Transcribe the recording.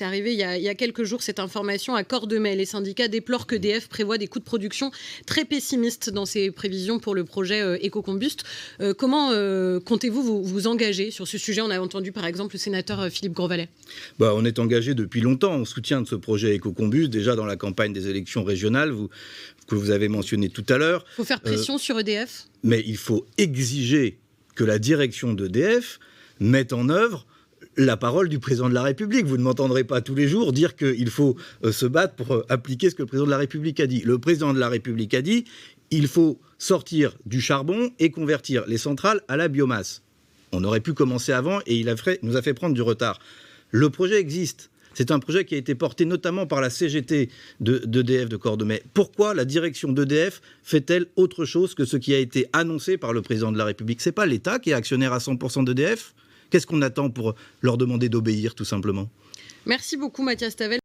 c'est arrivé il y, a, il y, a, quelques jours cette information à Cordemais. Les syndicats déplorent que DF prévoit des coûts de production très pessimistes dans ses prévisions pour le projet euh, Ecocombuste. Euh, comment euh, comptez-vous vous, vous, engager sur ce sujet? On a entendu par exemple le sénateur euh, Philippe Grosvalet. Bah, on est engagé depuis longtemps en soutien de ce projet Ecocombuste, déjà dans la campagne des élections régionales vous, que vous avez mentionné tout à l'heure. Il faut faire pression sur EDF Mais il faut exiger que la direction d'EDF mette en œuvre la parole du président de la République. Vous ne m'entendrez pas tous les jours dire qu'il faut euh, se battre pour euh, appliquer ce que le président de la République a dit. Le président de la République a dit il faut sortir du charbon et convertir les centrales à la biomasse. On aurait pu commencer avant et il a fait, nous a fait prendre du retard. Le projet existe. C'est un projet qui a été porté notamment par la CGT d'EDF de, de. Pourquoi la direction d'EDF fait-elle autre chose que ce qui a été annoncé par le président de la République? C'est pas l'État qui est actionnaire à 100% d'EDF Qu'est-ce qu'on attend pour leur demander d'obéir, tout simplement? Merci beaucoup, Mathias Tavel.